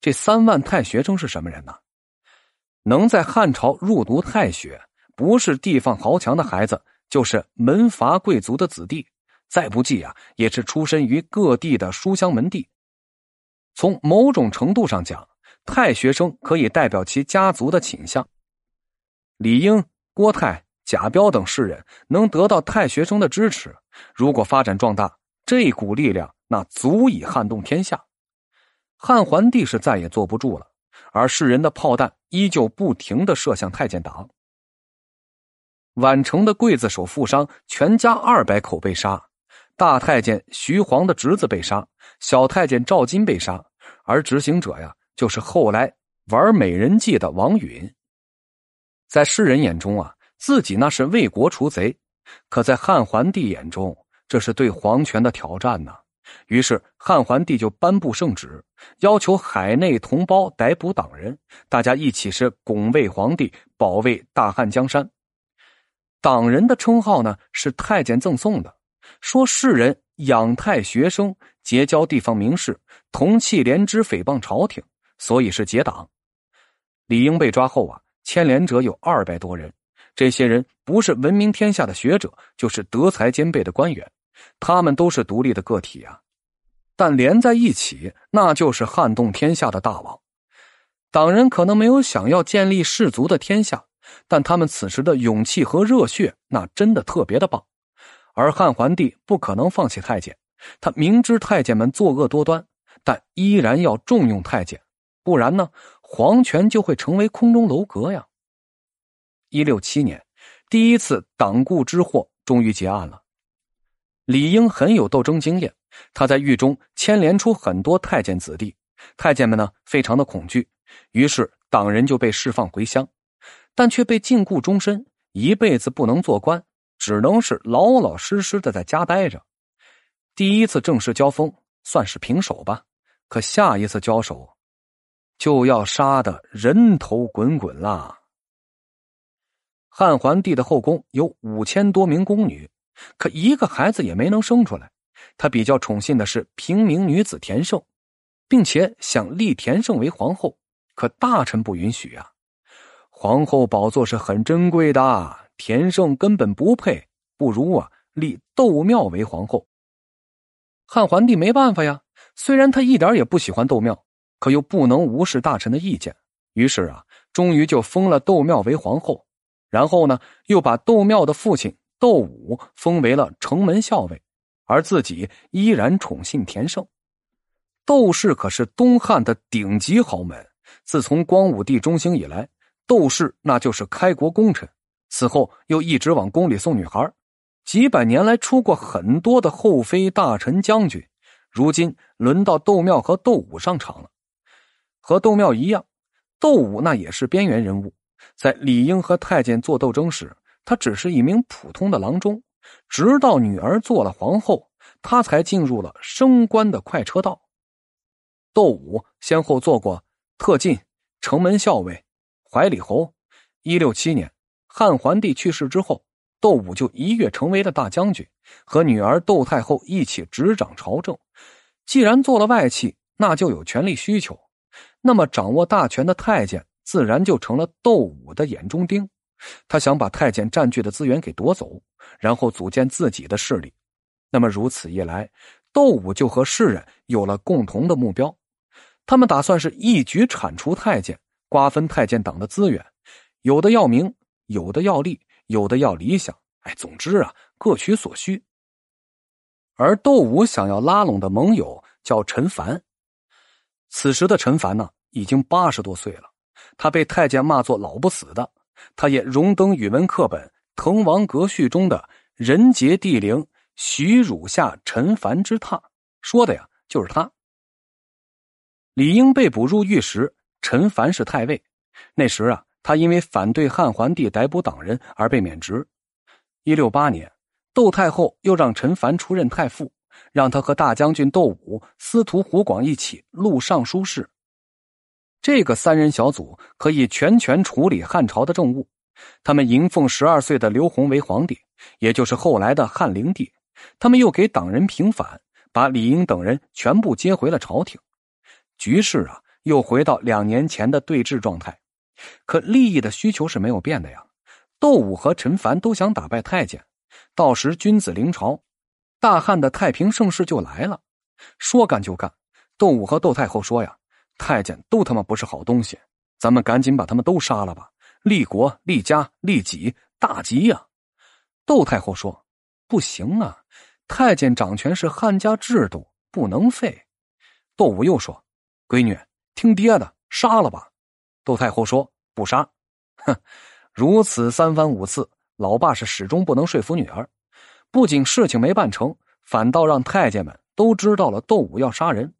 这三万太学生是什么人呢？能在汉朝入读太学，不是地方豪强的孩子，就是门阀贵族的子弟，再不济啊，也是出身于各地的书香门第。从某种程度上讲，太学生可以代表其家族的倾向。李英、郭泰、贾彪等士人能得到太学生的支持，如果发展壮大，这股力量那足以撼动天下。汉桓帝是再也坐不住了，而世人的炮弹依旧不停的射向太监党。宛城的刽子手富商全家二百口被杀，大太监徐晃的侄子被杀，小太监赵金被杀，而执行者呀，就是后来玩美人计的王允。在世人眼中啊，自己那是为国除贼，可在汉桓帝眼中，这是对皇权的挑战呢。于是汉桓帝就颁布圣旨，要求海内同胞逮捕党人，大家一起是拱卫皇帝，保卫大汉江山。党人的称号呢是太监赠送的，说世人养太学生，结交地方名士，同气连枝，诽谤朝廷，所以是结党。李英被抓后啊，牵连者有二百多人，这些人不是闻名天下的学者，就是德才兼备的官员。他们都是独立的个体啊，但连在一起，那就是撼动天下的大王。党人可能没有想要建立氏族的天下，但他们此时的勇气和热血，那真的特别的棒。而汉桓帝不可能放弃太监，他明知太监们作恶多端，但依然要重用太监，不然呢，皇权就会成为空中楼阁呀。一六七年，第一次党锢之祸终于结案了。李英很有斗争经验，他在狱中牵连出很多太监子弟，太监们呢非常的恐惧，于是党人就被释放回乡，但却被禁锢终身，一辈子不能做官，只能是老老实实的在家待着。第一次正式交锋算是平手吧，可下一次交手，就要杀的人头滚滚啦。汉桓帝的后宫有五千多名宫女。可一个孩子也没能生出来，他比较宠信的是平民女子田胜，并且想立田胜为皇后，可大臣不允许啊。皇后宝座是很珍贵的，田胜根本不配，不如啊立窦庙为皇后。汉桓帝没办法呀，虽然他一点也不喜欢窦庙，可又不能无视大臣的意见，于是啊，终于就封了窦庙为皇后，然后呢，又把窦庙的父亲。窦武封为了城门校尉，而自己依然宠信田胜。窦氏可是东汉的顶级豪门，自从光武帝中兴以来，窦氏那就是开国功臣。此后又一直往宫里送女孩，几百年来出过很多的后妃、大臣、将军。如今轮到窦庙和窦武上场了。和窦庙一样，窦武那也是边缘人物，在李英和太监做斗争时。他只是一名普通的郎中，直到女儿做了皇后，他才进入了升官的快车道。窦武先后做过特进、城门校尉、怀里侯。一六七年，汉桓帝去世之后，窦武就一跃成为了大将军，和女儿窦太后一起执掌朝政。既然做了外戚，那就有权力需求，那么掌握大权的太监自然就成了窦武的眼中钉。他想把太监占据的资源给夺走，然后组建自己的势力。那么如此一来，窦武就和世人有了共同的目标。他们打算是一举铲除太监，瓜分太监党的资源。有的要名，有的要利，有的要理想。哎，总之啊，各取所需。而窦武想要拉拢的盟友叫陈凡。此时的陈凡呢，已经八十多岁了，他被太监骂作老不死的。他也荣登语文课本《滕王阁序》中的“人杰地灵，徐汝下陈凡之榻”，说的呀就是他。李英被捕入狱时，陈凡是太尉。那时啊，他因为反对汉桓帝逮捕党人而被免职。一六八年，窦太后又让陈凡出任太傅，让他和大将军窦武、司徒胡广一起录尚书事。这个三人小组可以全权处理汉朝的政务。他们迎奉十二岁的刘宏为皇帝，也就是后来的汉灵帝。他们又给党人平反，把李英等人全部接回了朝廷。局势啊，又回到两年前的对峙状态。可利益的需求是没有变的呀。窦武和陈凡都想打败太监，到时君子临朝，大汉的太平盛世就来了。说干就干，窦武和窦太后说呀：“太监都他妈不是好东西，咱们赶紧把他们都杀了吧，立国、立家、立己，大吉呀！”窦太后说：“不行啊，太监掌权是汉家制度，不能废。”窦武又说：“闺女，听爹的，杀了吧。”窦太后说：“不杀。”哼。如此三番五次，老爸是始终不能说服女儿。不仅事情没办成，反倒让太监们都知道了窦武要杀人。